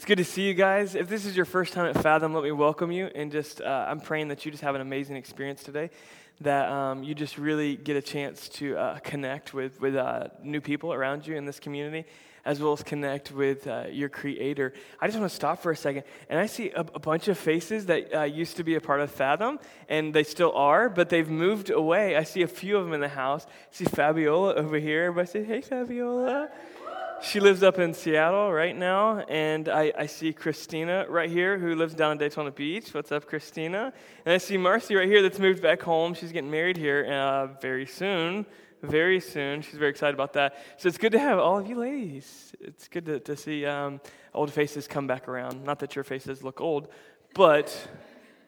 It's good to see you guys. If this is your first time at Fathom, let me welcome you. And just, uh, I'm praying that you just have an amazing experience today, that um, you just really get a chance to uh, connect with, with uh, new people around you in this community, as well as connect with uh, your Creator. I just want to stop for a second. And I see a, a bunch of faces that uh, used to be a part of Fathom, and they still are, but they've moved away. I see a few of them in the house. I see Fabiola over here. Everybody say, hey, Fabiola. She lives up in Seattle right now, and I, I, see Christina right here who lives down in Daytona Beach. What's up, Christina? And I see Marcy right here that's moved back home. She's getting married here uh, very soon. Very soon. She's very excited about that. So it's good to have all of you ladies. It's good to, to see um, old faces come back around. Not that your faces look old, but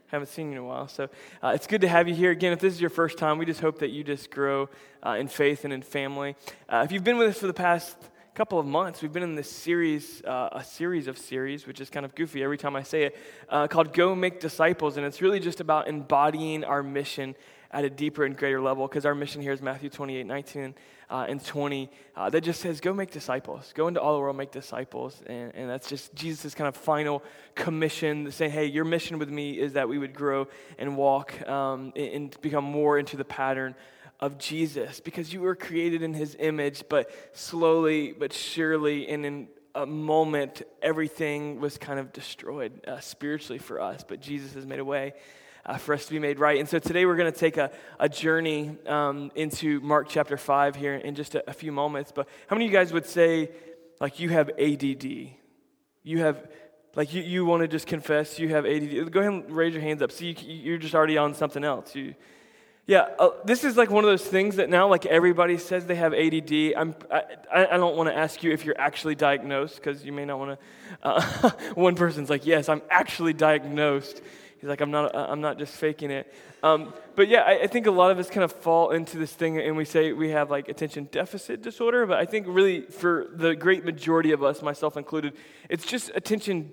haven't seen you in a while. So uh, it's good to have you here. Again, if this is your first time, we just hope that you just grow uh, in faith and in family. Uh, if you've been with us for the past couple of months, we've been in this series, uh, a series of series, which is kind of goofy every time I say it, uh, called Go Make Disciples. And it's really just about embodying our mission at a deeper and greater level, because our mission here is Matthew 28, 19 uh, and 20, uh, that just says, Go make disciples. Go into all the world, make disciples. And, and that's just Jesus' kind of final commission, saying, Hey, your mission with me is that we would grow and walk um, and, and become more into the pattern of Jesus because you were created in his image, but slowly but surely, and in a moment, everything was kind of destroyed uh, spiritually for us. But Jesus has made a way uh, for us to be made right. And so today we're going to take a, a journey um, into Mark chapter 5 here in just a, a few moments. But how many of you guys would say, like, you have ADD? You have like you, you want to just confess you have ADD. Go ahead and raise your hands up. See, you, are just already on something else. You, yeah, uh, this is like one of those things that now, like everybody says they have ADD. I'm, I, I don't want to ask you if you're actually diagnosed because you may not want to. Uh, one person's like, "Yes, I'm actually diagnosed." He's like, "I'm not. Uh, I'm not just faking it." Um, but yeah, I, I, think a lot of us kind of fall into this thing, and we say we have like attention deficit disorder. But I think really, for the great majority of us, myself included, it's just attention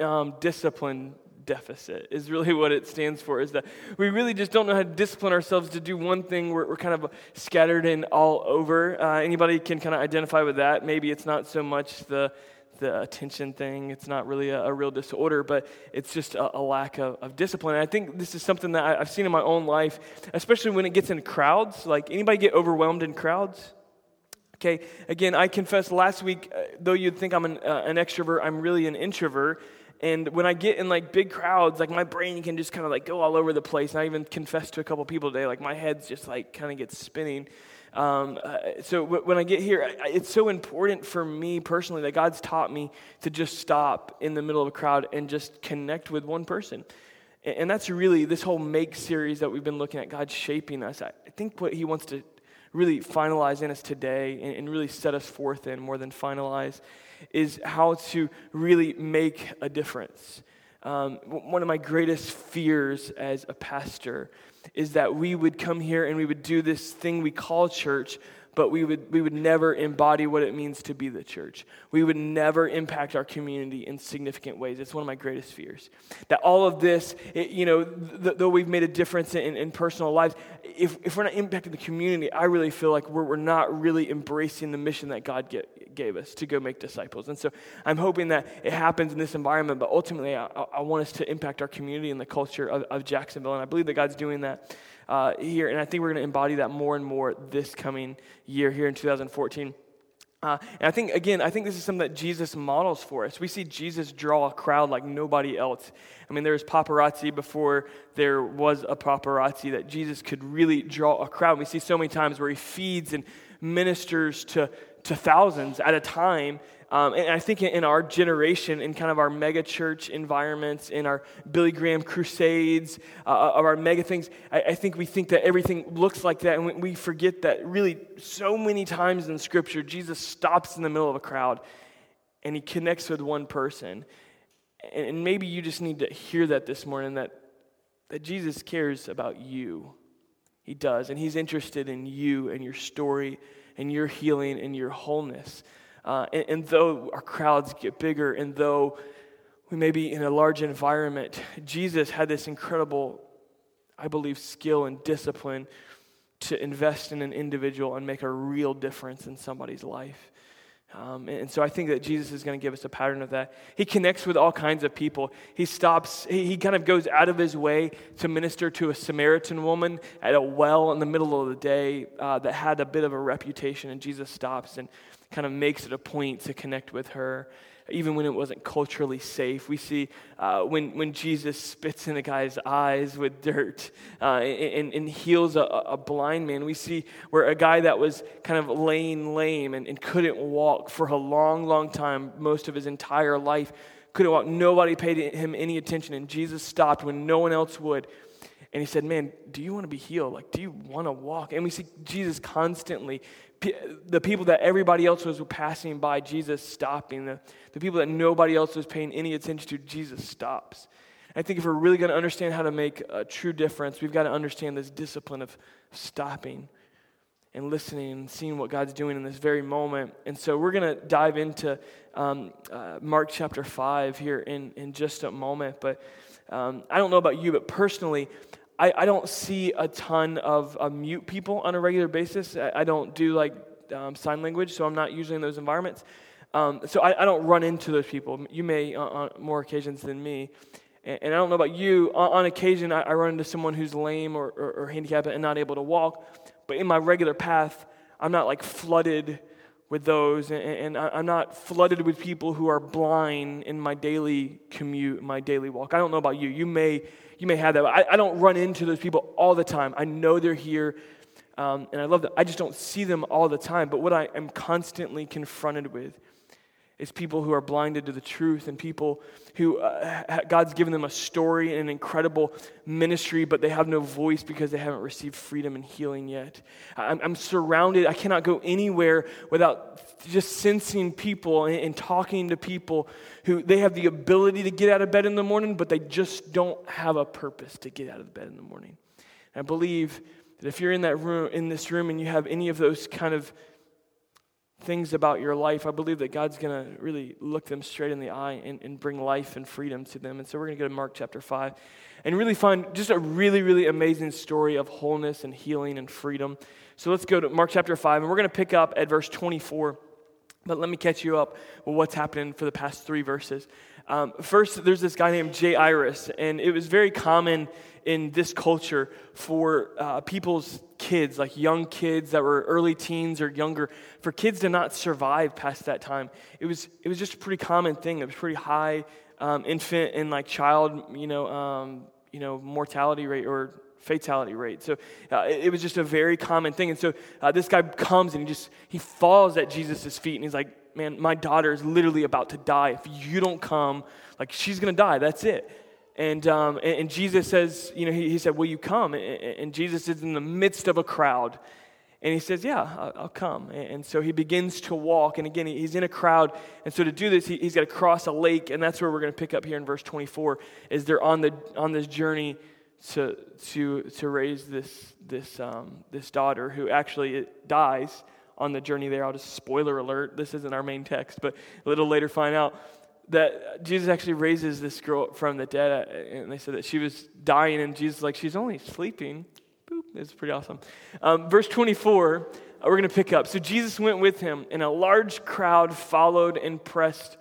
um, discipline deficit is really what it stands for is that we really just don't know how to discipline ourselves to do one thing. We're, we're kind of scattered and all over. Uh, anybody can kind of identify with that. Maybe it's not so much the the attention thing. It's not really a, a real disorder but it's just a, a lack of, of, discipline. And i think this is something that I, i've seen in my own life especially when it gets in crowds. Like anybody get overwhelmed in crowds? Okay, again, I confess last week, uh, though you'd think I'm an, uh, an extrovert, I'm really an introvert. And when I get in like big crowds, like my brain can just kind of like go all over the place. And I even confessed to a couple people today, like my head's just like kind of gets spinning. Um, uh, so w- when I get here, I, it's so important for me personally that God's taught me to just stop in the middle of a crowd and just connect with one person. And, and that's really this whole Make series that we've been looking at, God shaping us. I, I think what He wants to really finalize in us today and, and really set us forth in more than finalize is how to really make a difference. Um, one of my greatest fears as a pastor is that we would come here and we would do this thing we call church, but we would, we would never embody what it means to be the church. We would never impact our community in significant ways. It's one of my greatest fears. That all of this, it, you know, th- though we've made a difference in, in personal lives, if, if we're not impacting the community, I really feel like we're, we're not really embracing the mission that God get, gave us to go make disciples. And so I'm hoping that it happens in this environment, but ultimately, I, I want us to impact our community and the culture of, of Jacksonville. And I believe that God's doing that uh, here. And I think we're going to embody that more and more this coming year here in 2014. Uh, and I think, again, I think this is something that Jesus models for us. We see Jesus draw a crowd like nobody else. I mean, there was paparazzi before there was a paparazzi, that Jesus could really draw a crowd. We see so many times where he feeds and ministers to, to thousands at a time um, and I think in our generation, in kind of our mega church environments, in our Billy Graham crusades, uh, of our mega things, I, I, think we think that everything looks like that. And we forget that really so many times in Scripture, Jesus stops in the middle of a crowd and he connects with one person. And, and maybe you just need to hear that this morning that, that Jesus cares about you. He does. And he's interested in you and your story and your healing and your wholeness. Uh, and, and though our crowds get bigger, and though we may be in a large environment, Jesus had this incredible, I believe, skill and discipline to invest in an individual and make a real difference in somebody's life. Um, and so I think that Jesus is going to give us a pattern of that. He connects with all kinds of people. He stops, he, he kind of goes out of his way to minister to a Samaritan woman at a well in the middle of the day uh, that had a bit of a reputation. And Jesus stops and kind of makes it a point to connect with her even when it wasn't culturally safe. We see uh, when, when Jesus spits in a guy's eyes with dirt uh, and, and, heals a, a, blind man. We see where a guy that was kind of laying lame and, and couldn't walk for a long, long time, most of his entire life, couldn't walk. Nobody paid him any attention, and Jesus stopped when no one else would. And he said, Man, do you want to be healed? Like, do you want to walk? And we see Jesus constantly the people that everybody else was passing by, Jesus stopping. The, the people that nobody else was paying any attention to, Jesus stops. I think if we're really going to understand how to make a true difference, we've got to understand this discipline of stopping and listening and seeing what God's doing in this very moment. And so we're going to dive into um, uh, Mark chapter 5 here in, in just a moment. But um, I don't know about you, but personally, I, I don't see a ton of uh, mute people on a regular basis. I, I don't do like um, sign language, so I'm not usually in those environments. Um, so I, I, don't run into those people. You may uh, on more occasions than me. And, and, I don't know about you. On, on occasion, I, I, run into someone who's lame or, or, or handicapped and not able to walk. But in my regular path, I'm not like flooded with those, and, I'm not flooded with people who are blind in my daily commute, my daily walk. I don't know about you. You may you may have that. I, I don't run into those people all the time. I know they're here, um, and I love them. I just don't see them all the time. But what I am constantly confronted with is people who are blinded to the truth and people who uh, God's given them a story and an incredible ministry, but they have no voice because they haven't received freedom and healing yet. I'm, I'm surrounded, I cannot go anywhere without just sensing people and, and talking to people who they have the ability to get out of bed in the morning, but they just don't have a purpose to get out of bed in the morning. And I believe that if you're in that room, in this room, and you have any of those kind of things about your life, I believe that God's going to really look them straight in the eye and, and bring life and freedom to them. And so we're going to go to Mark chapter 5 and really find just a really, really amazing story of wholeness and healing and freedom. So let's go to Mark chapter 5, and we're going to pick up at verse 24. But let me catch you up with what's happening for the past three verses. Um, first, there's this guy named Jairus, and it was very common in this culture for uh, people's kids, like young kids that were early teens or younger, for kids to not survive past that time. It was, it was just a pretty common thing. It was pretty high um, infant and like child, you know, um, you know, mortality rate or fatality rate. So uh, it, it, was just a very common thing. And so uh, this guy comes and he just he falls at Jesus' feet and he's like, "Man, my daughter is literally about to die. If you don't come, like she's gonna die. That's it." And, um, and, and, Jesus says, you know, he, he, said, Will you come? And, and, Jesus is in the midst of a crowd. And he says, Yeah, I'll, I'll come. And, and, so he begins to walk. And again, he's in a crowd. And so to do this, he, has got to cross a lake. And that's where we're going to pick up here in verse 24, is they're on, the, on this journey to, to, to raise this, this, um, this daughter who actually dies on the journey there. I'll just spoiler alert. This isn't our main text, but a little later find out that Jesus actually raises this girl from the dead, uh, and they said that she was dying, and Jesus like, she's only sleeping. Boop, it's pretty awesome. Um, verse 24, uh, we're going to pick up. So Jesus went with him, and a large crowd followed and pressed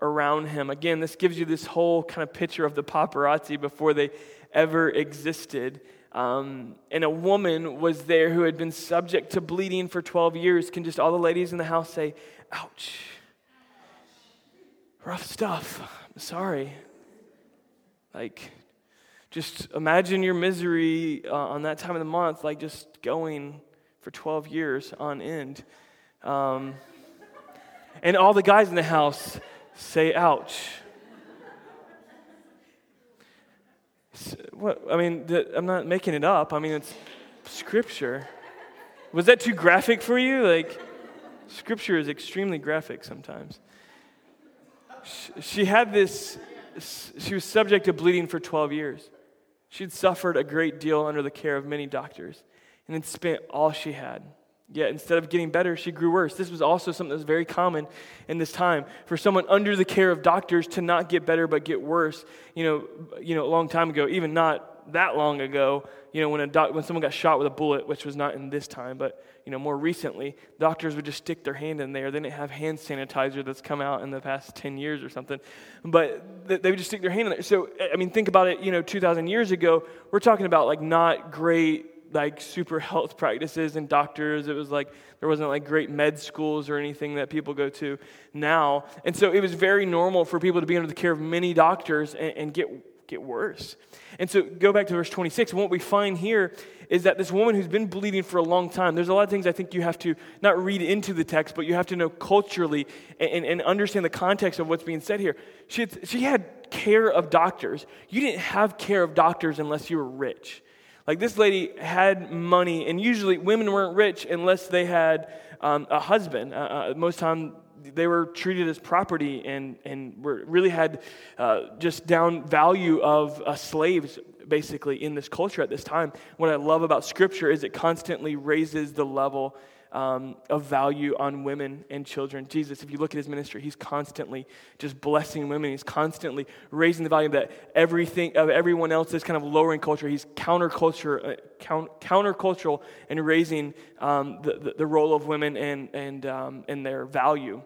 around him. Again, this gives you this whole kind of picture of the paparazzi before they ever existed. Um, and a woman was there who had been subject to bleeding for 12 years. Can just all the ladies in the house say, ouch? rough stuff. I'm sorry. Like, just imagine your misery uh, on that time of the month, like just going for 12 years on end. Um, and all the guys in the house say, ouch. What, I mean, the, I'm not making it up. I mean, it's scripture. Was that too graphic for you? Like, scripture is extremely graphic sometimes she had this, she was subject to bleeding for 12 years. She'd suffered a great deal under the care of many doctors and had spent all she had. Yet instead of getting better, she grew worse. This was also something that was very common in this time for someone under the care of doctors to not get better but get worse. You know, you know, a long time ago, even not that long ago, you know, when, a doc, when someone got shot with a bullet, which was not in this time, but, you know, more recently, doctors would just stick their hand in there. They didn't have hand sanitizer that's come out in the past 10 years or something. But they would just stick their hand in there. So, I mean, think about it, you know, 2,000 years ago, we're talking about like not great like super health practices and doctors. It was like there wasn't like great med schools or anything that people go to now. And so it was very normal for people to be under the care of many doctors and, and get, get worse. And so go back to verse 26. What we find here is that this woman who's been bleeding for a long time, there's a lot of things I think you have to not read into the text, but you have to know culturally and, and understand the context of what's being said here. She she had care of doctors. You didn't have care of doctors unless you were rich. Like this lady had money, and usually women weren't rich unless they had um, a husband. Uh, uh, most time they were treated as property and, and were, really had uh, just down value of uh, slaves basically in this culture at this time. What I love about Scripture is it constantly raises the level um, of value on women and children. Jesus, if you look at his ministry, he's constantly just blessing women. He's constantly raising the value that everything of everyone else is kind of lowering culture. He's counterculture, uh, count, countercultural and raising um, the, the, the, role of women and, and, um, and their value.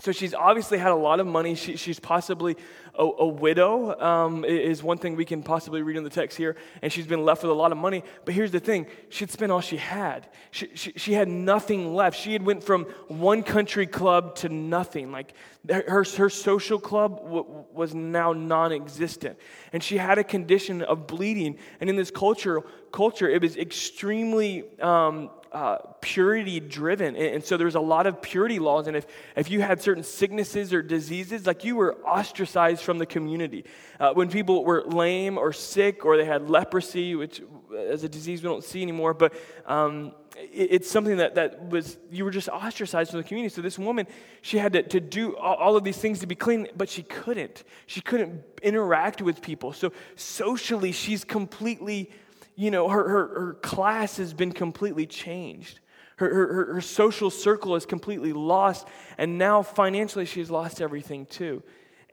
So she's obviously had a lot of money. She, she's possibly a, a widow, um, is one thing we can possibly read in the text here. And she's been left with a lot of money. But here's the thing she'd spent all she had. She, she, she had nothing left. She had went from one country club to nothing. Like her, her social club w- was now non existent. And she had a condition of bleeding. And in this culture, culture it was extremely um, uh, purity driven. And, and, so there's a lot of purity laws. And if, if you had certain sicknesses or diseases, like you were ostracized from the community. Uh, when people were lame or sick or they had leprosy, which as a disease we don't see anymore, but um, it, it's something that, that was, you were just ostracized from the community. So this woman, she had to, to do all of these things to be clean, but she couldn't. She couldn't interact with people. So socially, she's completely you know, her, her, her class has been completely changed. Her, her, her social circle is completely lost. And now financially, she's lost everything too.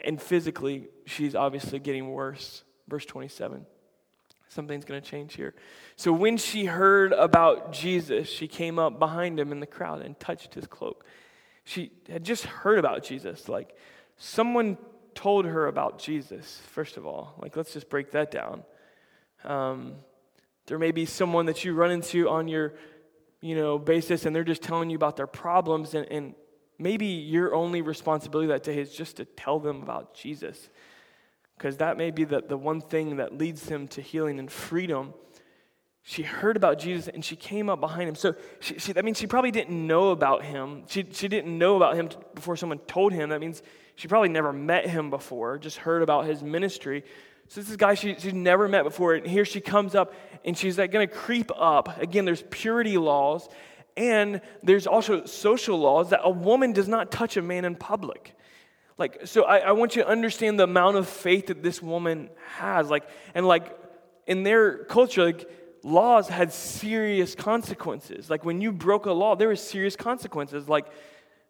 And physically, she's obviously getting worse. Verse 27. Something's going to change here. So when she heard about Jesus, she came up behind him in the crowd and touched his cloak. She had just heard about Jesus. Like, someone told her about Jesus, first of all. Like, let's just break that down. Um, there may be someone that you run into on your, you know, basis and they're just telling you about their problems and, and maybe your only responsibility that day is just to tell them about Jesus. Because that may be the, the one thing that leads them to healing and freedom. She heard about Jesus and she came up behind him. So she, she, that means she probably didn't know about him. She, she didn't know about him before someone told him. That means she probably never met him before, just heard about his ministry. So this is a guy she, she's never met before. And here she comes up and she's like going to creep up. Again, there's purity laws and there's also social laws that a woman does not touch a man in public. Like, so I, I want you to understand the amount of faith that this woman has. Like, and like in their culture, like laws had serious consequences. Like when you broke a law, there was serious consequences. Like,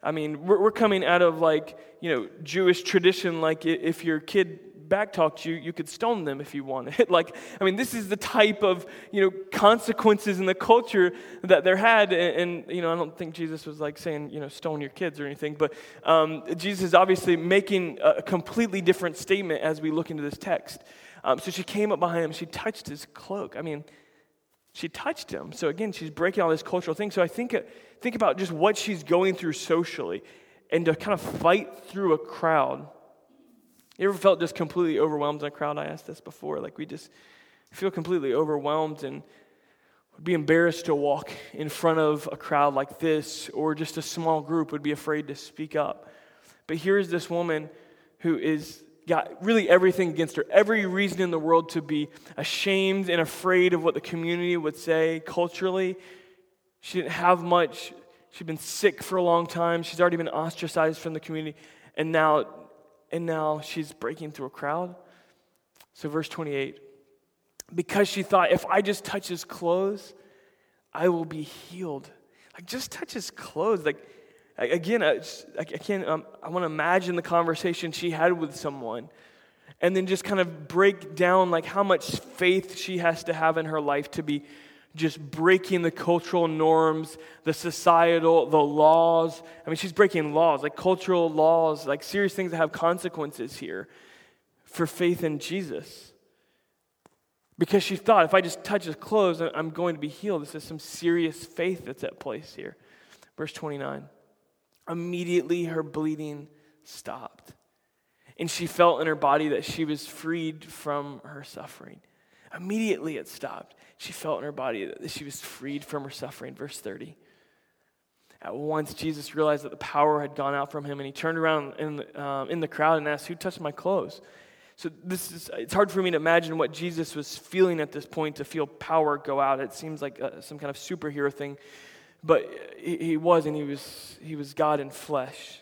I mean, we're, we're coming out of like, you know, Jewish tradition. Like if your kid backtalked you, you could stone them if you wanted. like, I mean, this is the type of, you know, consequences in the culture that there had. And, and you know, I don't think Jesus was like saying, you know, stone your kids or anything, but um, Jesus is obviously making a completely different statement as we look into this text. Um, so she came up behind him, she touched his cloak. I mean, she touched him. So again, she's breaking all this cultural thing. So I think, think about just what she's going through socially and to kind of fight through a crowd you ever felt just completely overwhelmed in a crowd? I asked this before. Like we just feel completely overwhelmed and would be embarrassed to walk in front of a crowd like this, or just a small group would be afraid to speak up. But here's this woman who is got really everything against her, every reason in the world to be ashamed and afraid of what the community would say culturally. She didn't have much. She'd been sick for a long time. She's already been ostracized from the community. And now and now she's breaking through a crowd. So, verse 28 because she thought, if I just touch his clothes, I will be healed. Like, just touch his clothes. Like, again, I, I can't, um, I want to imagine the conversation she had with someone. and then just kind of break down like how much faith she has to have in her life to be just breaking the cultural norms, the societal, the laws. I mean, she's breaking laws, like cultural laws, like serious things that have consequences here for faith in Jesus. Because she thought, if I just touch his clothes, I'm going to be healed. This is some serious faith that's at place here. Verse 29. Immediately her bleeding stopped, and she felt in her body that she was freed from her suffering. Immediately it stopped. She felt in her body that she was freed from her suffering. Verse 30. At once, Jesus realized that the power had gone out from him, and he turned around in the, um, in the crowd and asked, Who touched my clothes? So this is, it's hard for me to imagine what Jesus was feeling at this point to feel power go out. It seems like uh, some kind of superhero thing, but he, he was, and he was, he was God in flesh.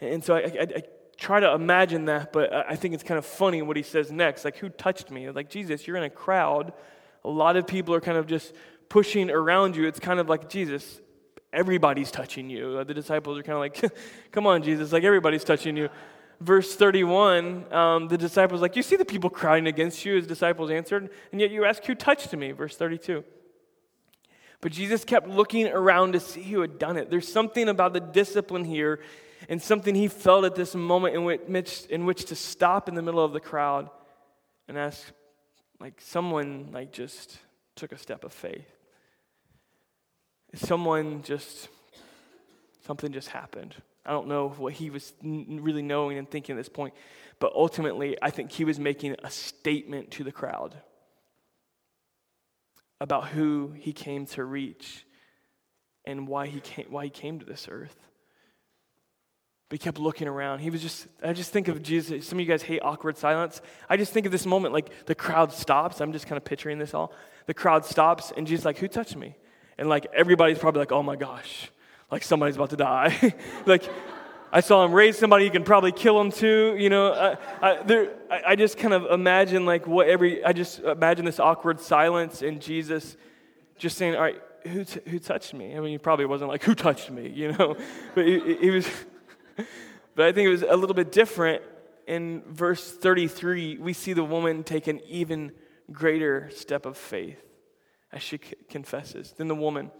And so I, I, I try to imagine that, but I think it's kind of funny what he says next. Like, who touched me? Like, Jesus, you're in a crowd. A lot of people are kind of just pushing around you. It's kind of like, Jesus, everybody's touching you. The disciples are kind of like, come on, Jesus, like everybody's touching you. Verse 31, um, the disciples like, you see the people crying against you? His disciples answered, and yet you ask, who touched me? Verse 32. But Jesus kept looking around to see who had done it. There's something about the discipline here and something he felt at this moment in which, in which to stop in the middle of the crowd and ask, like, someone, like, just took a step of faith. Someone just, something just happened. I don't know what he was really knowing and thinking at this point, but ultimately, I think he was making a statement to the crowd about who he came to reach and why he came, why he came to this earth. But he kept looking around. He was just, I just think of Jesus. Some of you guys hate awkward silence. I just think of this moment like the crowd stops. I'm just kind of picturing this all. The crowd stops, and Jesus like, Who touched me? And like everybody's probably like, Oh my gosh, like somebody's about to die. like, I saw him raise somebody, you can probably kill him too. You know, I, I, there, I, I just kind of imagine like what every, I just imagine this awkward silence and Jesus just saying, All right, who, t- who touched me? I mean, he probably wasn't like, Who touched me? You know, but he, he was. but I think it was a little bit different. In verse 33, we see the woman take an even greater step of faith as she c- confesses. Then the woman,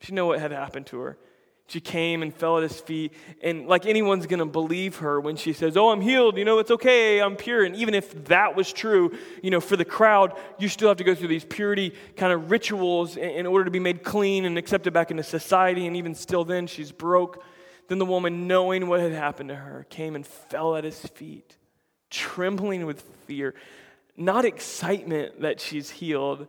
she knew what had happened to her. She came and fell at his feet. And like anyone's going to believe her when she says, Oh, I'm healed. You know, it's okay. I'm pure. And even if that was true, you know, for the crowd, you still have to go through these purity kind of rituals in, in order to be made clean and accepted back into society. And even still, then she's broke. Then the woman, knowing what had happened to her, came and fell at his feet, trembling with fear. Not excitement that she's healed,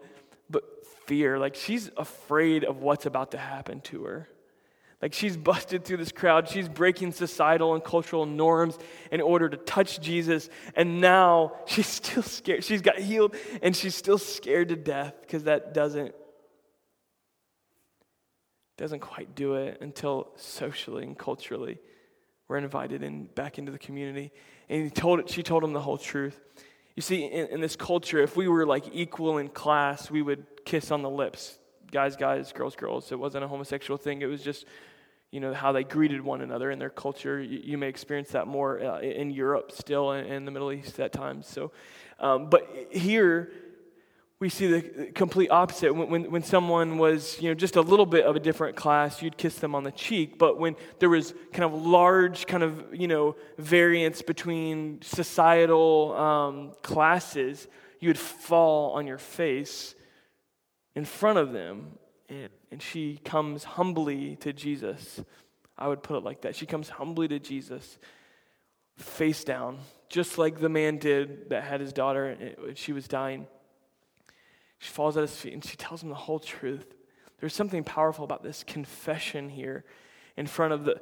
but fear. Like she's afraid of what's about to happen to her. Like she's busted through this crowd. She's breaking societal and cultural norms in order to touch Jesus. And now she's still scared. She's got healed and she's still scared to death because that doesn't doesn't quite do it until socially and culturally we're invited in back into the community. And he told it, she told him the whole truth. You see, in, in this culture, if we were like equal in class, we would kiss on the lips. Guys, guys, girls, girls. It wasn't a homosexual thing. It was just, you know, how they greeted one another in their culture. You, you may experience that more uh, in Europe still and in the Middle East at times. So, um, but here, we see the complete opposite. When, when, when, someone was, you know, just a little bit of a different class, you'd kiss them on the cheek. But when there was kind of large kind of, you know, variance between societal um, classes, you would fall on your face in front of them. And, and she comes humbly to Jesus. I would put it like that. She comes humbly to Jesus, face down, just like the man did that had his daughter, she was dying. She falls at his feet and she tells him the whole truth. There's something powerful about this confession here in front of the,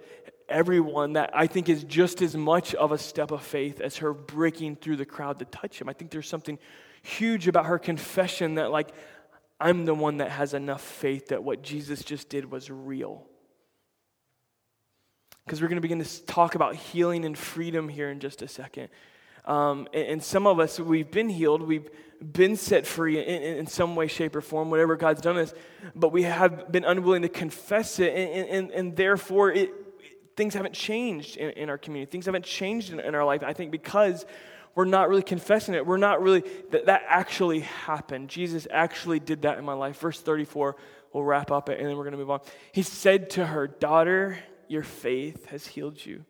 everyone that I think is just as much of a step of faith as her breaking through the crowd to touch him. I think there's something huge about her confession that, like, I'm the one that has enough faith that what Jesus just did was real. Because we're going to begin to talk about healing and freedom here in just a second. Um, and, and, some of us, we've been healed, we've been set free in, in, in, some way, shape, or form, whatever God's done us, but we have been unwilling to confess it, and, and, and therefore it, things haven't changed in, in our community. Things haven't changed in, in our life. I think because we're not really confessing it. We're not really, that, that actually happened. Jesus actually did that in my life. Verse 34, we'll wrap up it and then we're going to move on. He said to her, Daughter, your faith has healed you.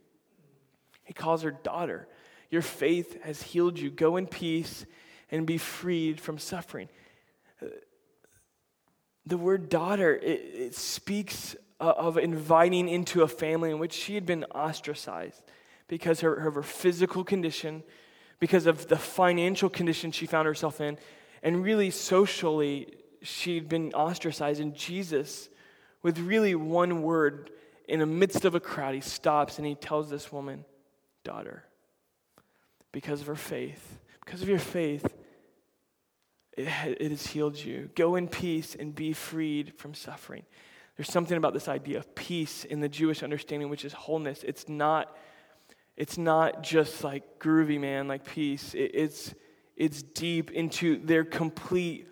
He calls her daughter. Your faith has healed you. Go in peace and be freed from suffering. The word daughter, it, it speaks of inviting into a family in which she had been ostracized because of her, her physical condition, because of the financial condition she found herself in, and really socially, she'd been ostracized. And Jesus, with really one word, in the midst of a crowd, he stops and he tells this woman, Daughter, because of her faith, because of your faith, it, it has healed you. Go in peace and be freed from suffering. There's something about this idea of peace in the Jewish understanding, which is wholeness. It's not, it's not just like groovy, man, like peace. It, it's, it's deep into their complete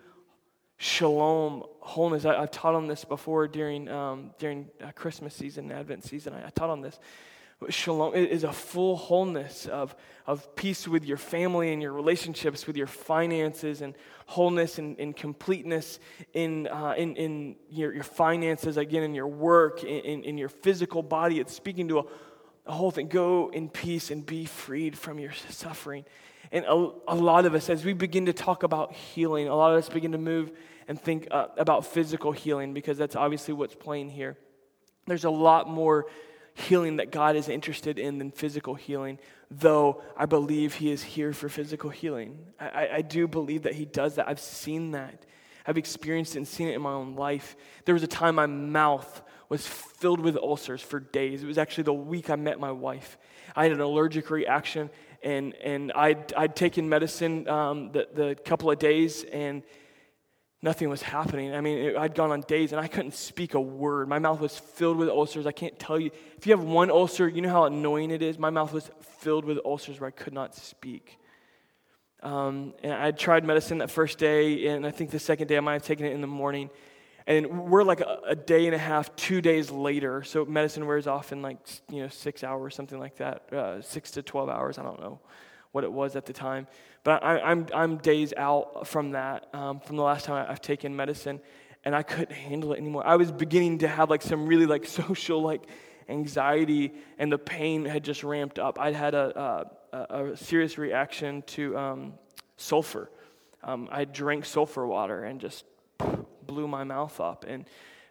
shalom, wholeness. I, have taught on this before during, um, during uh, Christmas season, Advent season. I, I taught on this. Shalom is a full wholeness of, of peace with your family and your relationships, with your finances, and wholeness and, and completeness in, uh, in, in your, your finances, again, in your work, in, in your physical body. It's speaking to a, a whole thing. Go in peace and be freed from your suffering. And a, a lot of us, as we begin to talk about healing, a lot of us begin to move and think uh, about physical healing because that's obviously what's playing here. There's a lot more healing that God is interested in than physical healing, though I believe He is here for physical healing. I, I do believe that He does that. I've seen that. I've experienced it and seen it in my own life. There was a time my mouth was filled with ulcers for days. It was actually the week I met my wife. I had an allergic reaction, and, and I'd, I'd taken medicine um, the, the couple of days, and nothing was happening. I mean, it, I'd gone on days and I couldn't speak a word. My mouth was filled with ulcers. I can't tell you. If you have one ulcer, you know how annoying it is? My mouth was filled with ulcers where I could not speak. Um, and I tried medicine that first day, and I think the second day I might have taken it in the morning. And we're like a, a day and a half, two days later. So medicine wears off in like, you know, six hours, something like that, uh, six to 12 hours. I don't know what it was at the time. But I, am I'm, I'm days out from that, um, from the last time I've taken medicine, and I couldn't handle it anymore. I was beginning to have like some really like social like anxiety, and the pain had just ramped up. I'd had a, a, a serious reaction to um, sulfur. Um, I drank sulfur water and just blew my mouth up, and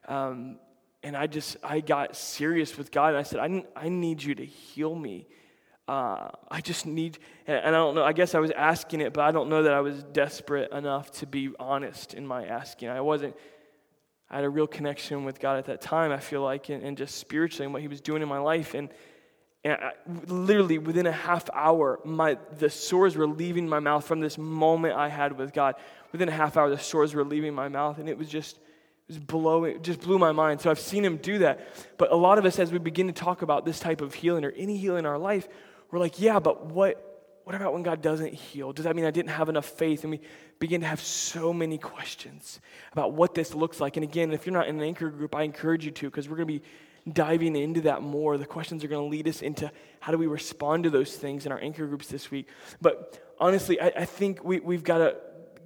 um, and I just I got serious with God. I said, I, I need you to heal me uh, I just need, and I don't know, I guess I was asking it, but I don't know that I was desperate enough to be honest in my asking. I wasn't, I had a real connection with God at that time, I feel like, and, and just spiritually and what He was doing in my life. And, and I, literally within a half hour, my, the sores were leaving my mouth from this moment I had with God. Within a half hour, the sores were leaving my mouth, and it was just, it was blowing, just blew my mind. So I've seen him do that. But a lot of us, as we begin to talk about this type of healing or any healing in our life, we're like, yeah, but what, what about when God doesn't heal? Does that mean I didn't have enough faith? And we begin to have so many questions about what this looks like. And again, if you're not in an anchor group, I encourage you to because we're going to be diving into that more. The questions are going to lead us into how do we respond to those things in our anchor groups this week. But honestly, I, I think we, we've got to.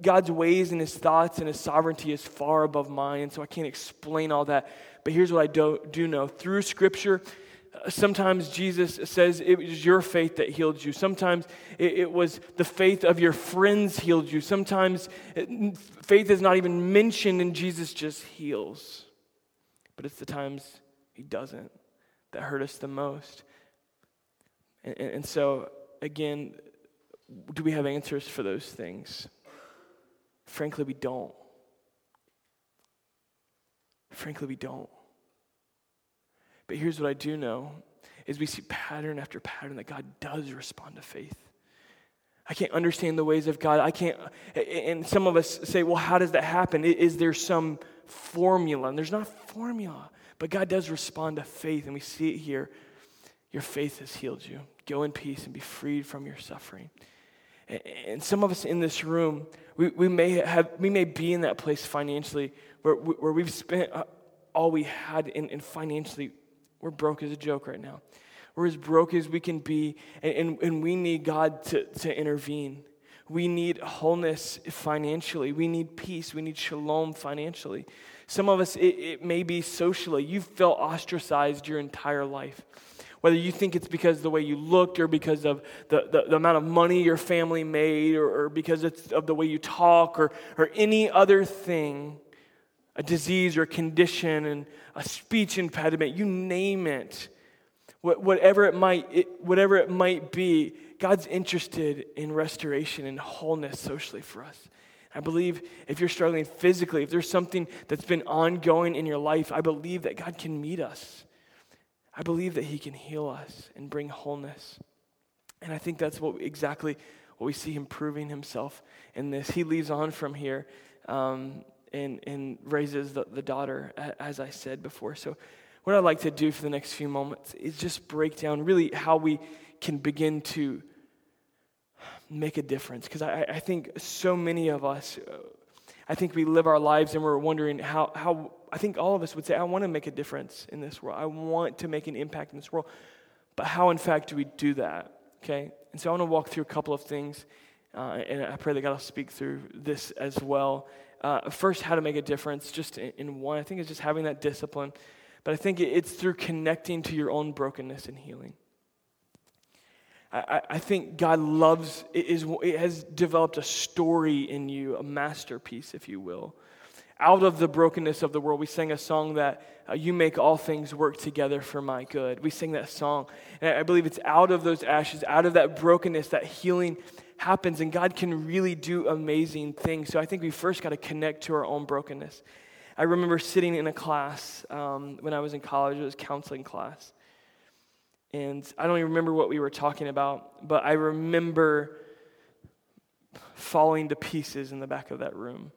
God's ways and his thoughts and his sovereignty is far above mine, so I can't explain all that. But here's what I do, do know through Scripture, Sometimes Jesus says it was your faith that healed you. Sometimes it, was the faith of your friends healed you. Sometimes it, faith is not even mentioned and Jesus just heals. But it's the times he doesn't that hurt us the most. And, and so, again, do we have answers for those things? Frankly, we don't. Frankly, we don't. But here's what I do know is we see pattern after pattern that God does respond to faith. I can't understand the ways of God. I can't, and some of us say, well, how does that happen? Is there some formula? And there's not formula, but God does respond to faith, and we see it here. Your faith has healed you. Go in peace and be freed from your suffering. And some of us in this room, we, we, may, have, we may be in that place financially where, where we've spent uh, all we had in, in financially We're broke as a joke right now. We're as broke as we can be, and, and, and we need God to, to intervene. We need wholeness financially. We need peace. We need shalom financially. Some of us, it, it may be socially. You've felt ostracized your entire life. Whether you think it's because of the way you looked or because of the, the, the amount of money your family made or, or because it's of the way you talk or, or any other thing, a disease or a condition and a speech impediment, you name it, whatever it might, whatever it might be, God's interested in restoration and wholeness socially for us. I believe if you're struggling physically, if there's something that's been ongoing in your life, I believe that God can meet us. I believe that He can heal us and bring wholeness. And I think that's what exactly what we see Him proving Himself in this. He leaves on from here um, and, and raises the, the daughter, as I said before. So, what I'd like to do for the next few moments is just break down really how we can begin to make a difference. Because I, I think so many of us, uh, I think we live our lives and we're wondering how, how, I think all of us would say, I want to make a difference in this world. I want to make an impact in this world. But how, in fact, do we do that? Okay? And so I want to walk through a couple of things, uh, and I pray that God will speak through this as well. Uh, first, how to make a difference, just in, in, one, I think it's just having that discipline. But I think it's through connecting to your own brokenness and healing. I, I think God loves, it, is, it has developed a story in you, a masterpiece, if you will. Out of the brokenness of the world, we sang a song that uh, you make all things work together for my good. We sing that song. And I believe it's out of those ashes, out of that brokenness, that healing happens, and God can really do amazing things. So I think we first got to connect to our own brokenness. I remember sitting in a class um, when I was in college, it was counseling class. And I don't even remember what we were talking about, but I remember falling to pieces in the back of that room.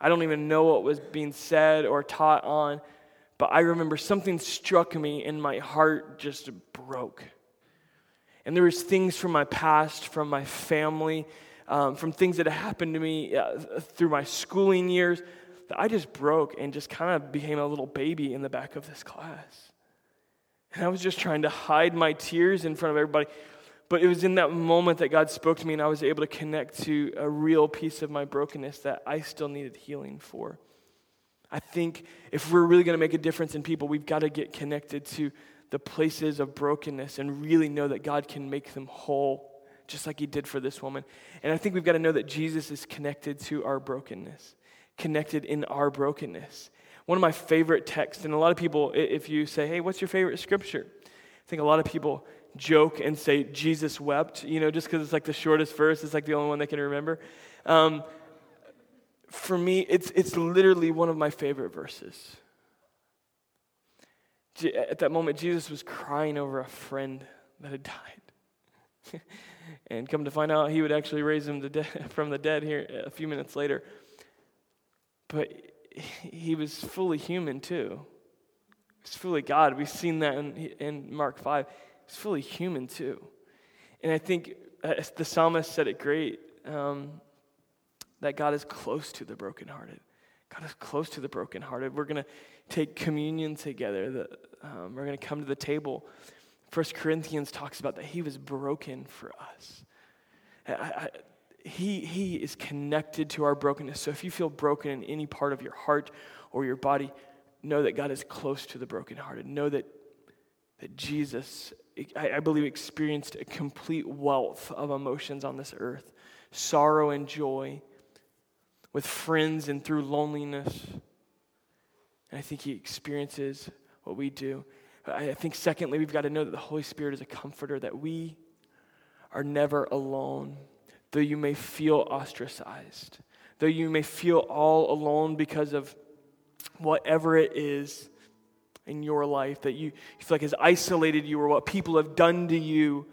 I don't even know what was being said or taught on, but I remember something struck me and my heart just broke. And there was things from my past, from my family, um, from things that happened to me uh, through my schooling years that I just broke and just kind of became a little baby in the back of this class. And I was just trying to hide my tears in front of everybody. But it was in that moment that God spoke to me, and I was able to connect to a real piece of my brokenness that I still needed healing for. I think if we're really going to make a difference in people, we've got to get connected to the places of brokenness and really know that God can make them whole, just like He did for this woman. And I think we've got to know that Jesus is connected to our brokenness, connected in our brokenness. One of my favorite texts, and a lot of people, if you say, hey, what's your favorite scripture? I think a lot of people joke and say, Jesus wept, you know, just because it's like the shortest verse, it's like the only one they can remember. Um, for me, it's, it's literally one of my favorite verses. At that moment, Jesus was crying over a friend that had died. and come to find out, he would actually raise him from the dead here a few minutes later. But he was fully human too. He's fully God. We've seen that in, in Mark 5. He's fully human too. And I think uh, the psalmist said it great um, that God is close to the brokenhearted. God is close to the brokenhearted. We're going to take communion together. The, um, we're going to come to the table. First Corinthians talks about that he was broken for us. I, I, he, he is connected to our brokenness. So if you feel broken in any part of your heart or your body, know that God is close to the brokenhearted. Know that, that Jesus, I, I believe, experienced a complete wealth of emotions on this earth sorrow and joy, with friends and through loneliness. And I think he experiences what we do. I think, secondly, we've got to know that the Holy Spirit is a comforter, that we are never alone though you may feel ostracized, though you may feel all alone because of whatever it is in your life that you, you feel like has isolated you or what people have done to you,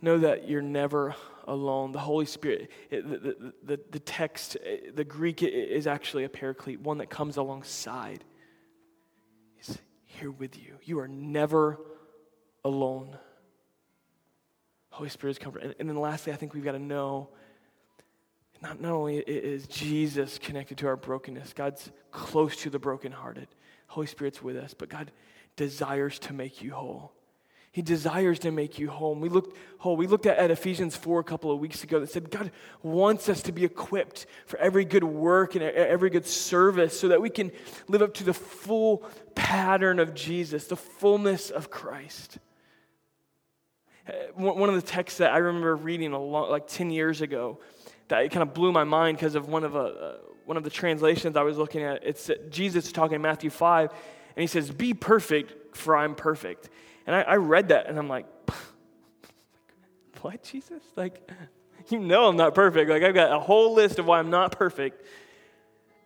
know that you're never alone. The Holy Spirit, it, the, the, the text, eh, the Greek is actually a paraclete, one that comes alongside. He's here with you. You are never alone. Holy Spirit's comfort. And, and then lastly, I think we've got to know not, not only is Jesus connected to our brokenness, God's close to the brokenhearted. Holy Spirit's with us, but God, desires to make you whole. He desires to make you whole. We looked whole. We looked at, at Ephesians 4 a couple of weeks ago that said God wants us to be equipped for every good work and every good service so that we can live up to the full pattern of Jesus, the fullness of Christ. Uh, one of the texts that I remember reading a like 10 years ago that it kind of blew my mind because of one of, a, uh, one of the translations I was looking at. It's Jesus talking in Matthew 5, and he says, Be perfect, for I'm perfect. And I, I read that and I'm like, what, Jesus? Like, you know I'm not perfect. Like, I've got a whole list of why I'm not perfect.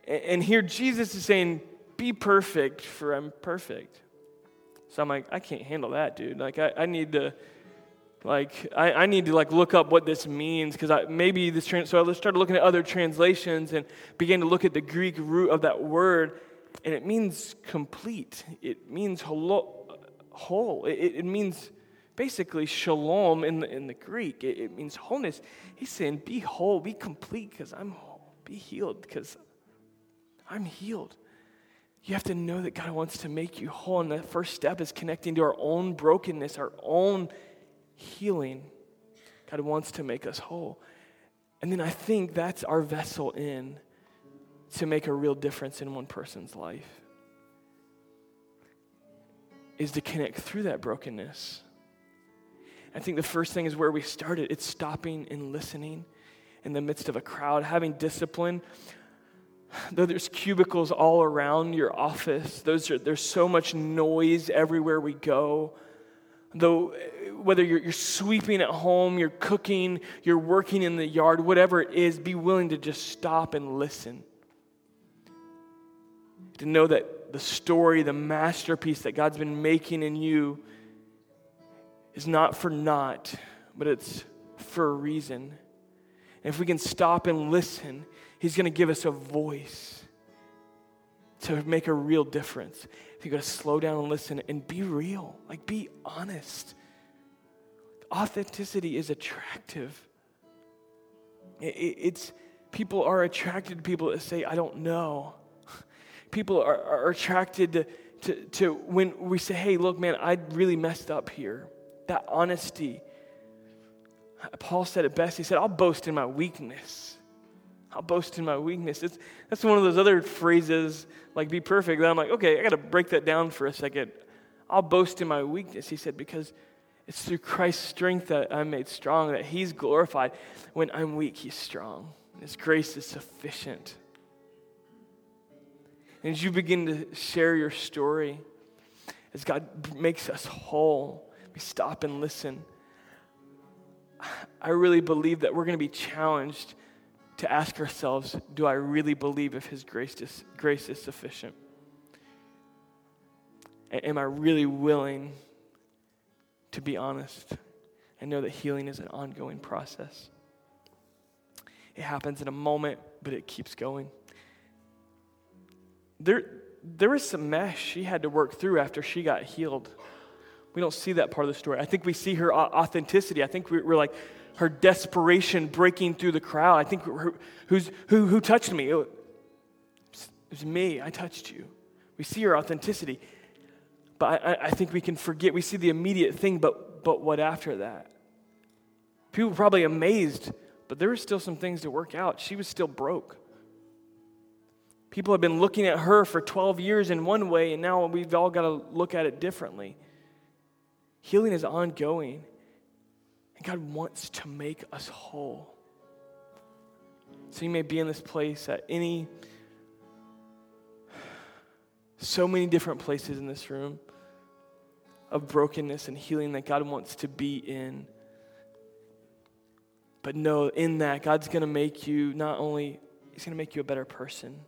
And here Jesus is saying, be perfect, for I'm perfect. So I'm like, I can't handle that, dude. Like, I, I need to, like, I, I need to, like, look up what this means because I, maybe this, trans- so I started looking at other translations and began to look at the Greek root of that word, and it means complete. It means whole. It, it means basically shalom in the, in the Greek. It, it means wholeness. He's saying, be whole, be complete because I'm whole. Be healed because I'm healed. You have to know that God wants to make you whole. And the first step is connecting to our own brokenness, our own healing. God wants to make us whole. And then I think that's our vessel in to make a real difference in one person's life is to connect through that brokenness. I think the first thing is where we started it's stopping and listening in the midst of a crowd, having discipline. Though there's cubicles all around your office, those are, there's so much noise everywhere we go. Though, whether you're, you're sweeping at home, you're cooking, you're working in the yard, whatever it is, be willing to just stop and listen. To know that the story, the masterpiece that God's been making in you is not for naught, but it's for a reason. And if we can stop and listen, He's going to give us a voice to make a real difference. If you got to slow down and listen and be real, like be honest. Authenticity is attractive. It's people are attracted to people that say, I don't know people are, are attracted to, to, to when we say, hey, look, man, I really messed up here. That honesty. Paul said it best. He said, I'll boast in my weakness. I'll boast in my weakness. It's, that's one of those other phrases, like be perfect, that I'm like, okay, I got to break that down for a second. I'll boast in my weakness, he said, because it's through Christ's strength that I'm made strong, that he's glorified. When I'm weak, he's strong. His grace is sufficient. And as you begin to share your story, as God makes us whole, we stop and listen. I really believe that we're going to be challenged to ask ourselves do I really believe if His grace is, grace is sufficient? Am I really willing to be honest and know that healing is an ongoing process? It happens in a moment, but it keeps going there, there was some mess she had to work through after she got healed. We don't see that part of the story. I think we see her authenticity. I think we're like her desperation breaking through the crowd. I think who's, who, who touched me? Oh, it was me. I touched you. We see her authenticity. But I, I think we can forget. We see the immediate thing, but, but what after that? People were probably amazed, but there were still some things to work out. She was still broke. People have been looking at her for 12 years in one way, and now we've all got to look at it differently. Healing is ongoing, and God wants to make us whole. So you may be in this place at any, so many different places in this room of brokenness and healing that God wants to be in. But know in that, God's going to make you not only, He's going to make you a better person.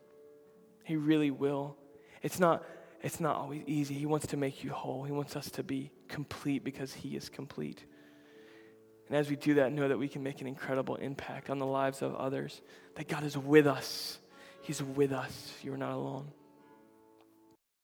He really will. It's not, it's not always easy. He wants to make you whole. He wants us to be complete because He is complete. And as we do that, know that we can make an incredible impact on the lives of others, that God is with us. He's with us. You're not alone.